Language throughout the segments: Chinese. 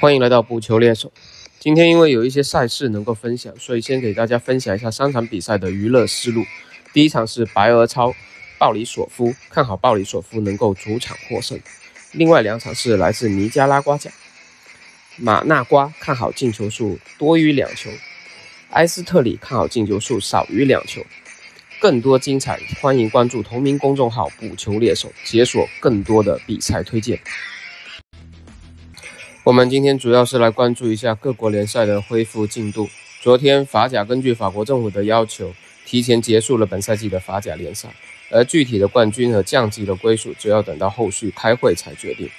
欢迎来到补球猎手。今天因为有一些赛事能够分享，所以先给大家分享一下三场比赛的娱乐思路。第一场是白俄超鲍里索夫，看好鲍里索夫能够主场获胜。另外两场是来自尼加拉瓜奖马纳瓜，看好进球数多于两球。埃斯特里看好进球数少于两球。更多精彩，欢迎关注同名公众号“补球猎手”，解锁更多的比赛推荐。我们今天主要是来关注一下各国联赛的恢复进度。昨天，法甲根据法国政府的要求，提前结束了本赛季的法甲联赛，而具体的冠军和降级的归属，就要等到后续开会才决定。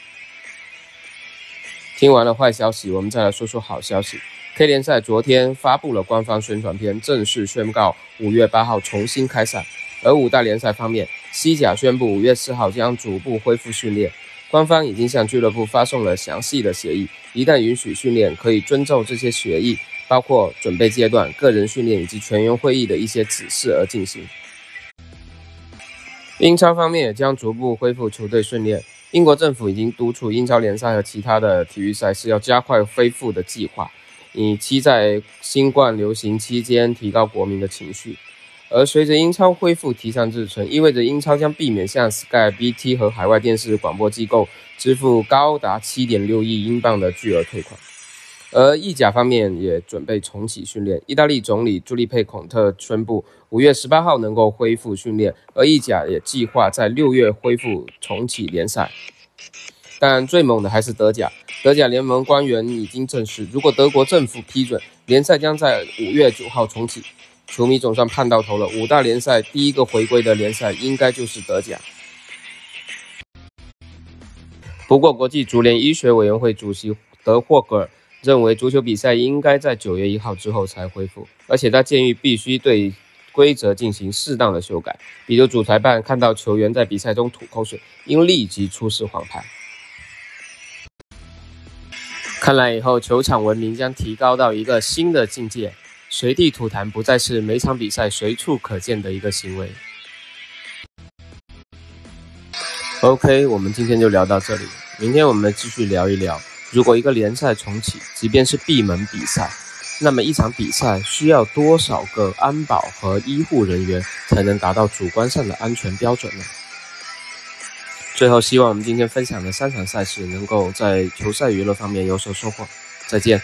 听完了坏消息，我们再来说说好消息。K 联赛昨天发布了官方宣传片，正式宣告五月八号重新开赛。而五大联赛方面，西甲宣布五月四号将逐步恢复训练。官方已经向俱乐部发送了详细的协议，一旦允许训练，可以遵照这些协议，包括准备阶段、个人训练以及全员会议的一些指示而进行。英超方面也将逐步恢复球队训练，英国政府已经督促英超联赛和其他的体育赛事要加快恢复的计划，以期在新冠流行期间提高国民的情绪。而随着英超恢复提上日程，意味着英超将避免向 Sky、BT 和海外电视广播机构支付高达7.6亿英镑的巨额退款。而意甲方面也准备重启训练，意大利总理朱利佩·孔特宣布，五月十八号能够恢复训练，而意甲也计划在六月恢复重启联赛。但最猛的还是德甲，德甲联盟官员已经证实，如果德国政府批准，联赛将在五月九号重启。球迷总算盼到头了，五大联赛第一个回归的联赛应该就是德甲。不过，国际足联医学委员会主席德霍格尔认为，足球比赛应该在九月一号之后才恢复，而且他建议必须对规则进行适当的修改，比如主裁判看到球员在比赛中吐口水，应立即出示黄牌。看来以后球场文明将提高到一个新的境界。随地吐痰不再是每场比赛随处可见的一个行为。OK，我们今天就聊到这里，明天我们继续聊一聊，如果一个联赛重启，即便是闭门比赛，那么一场比赛需要多少个安保和医护人员才能达到主观上的安全标准呢？最后，希望我们今天分享的三场赛事能够在球赛娱乐方面有所收获。再见。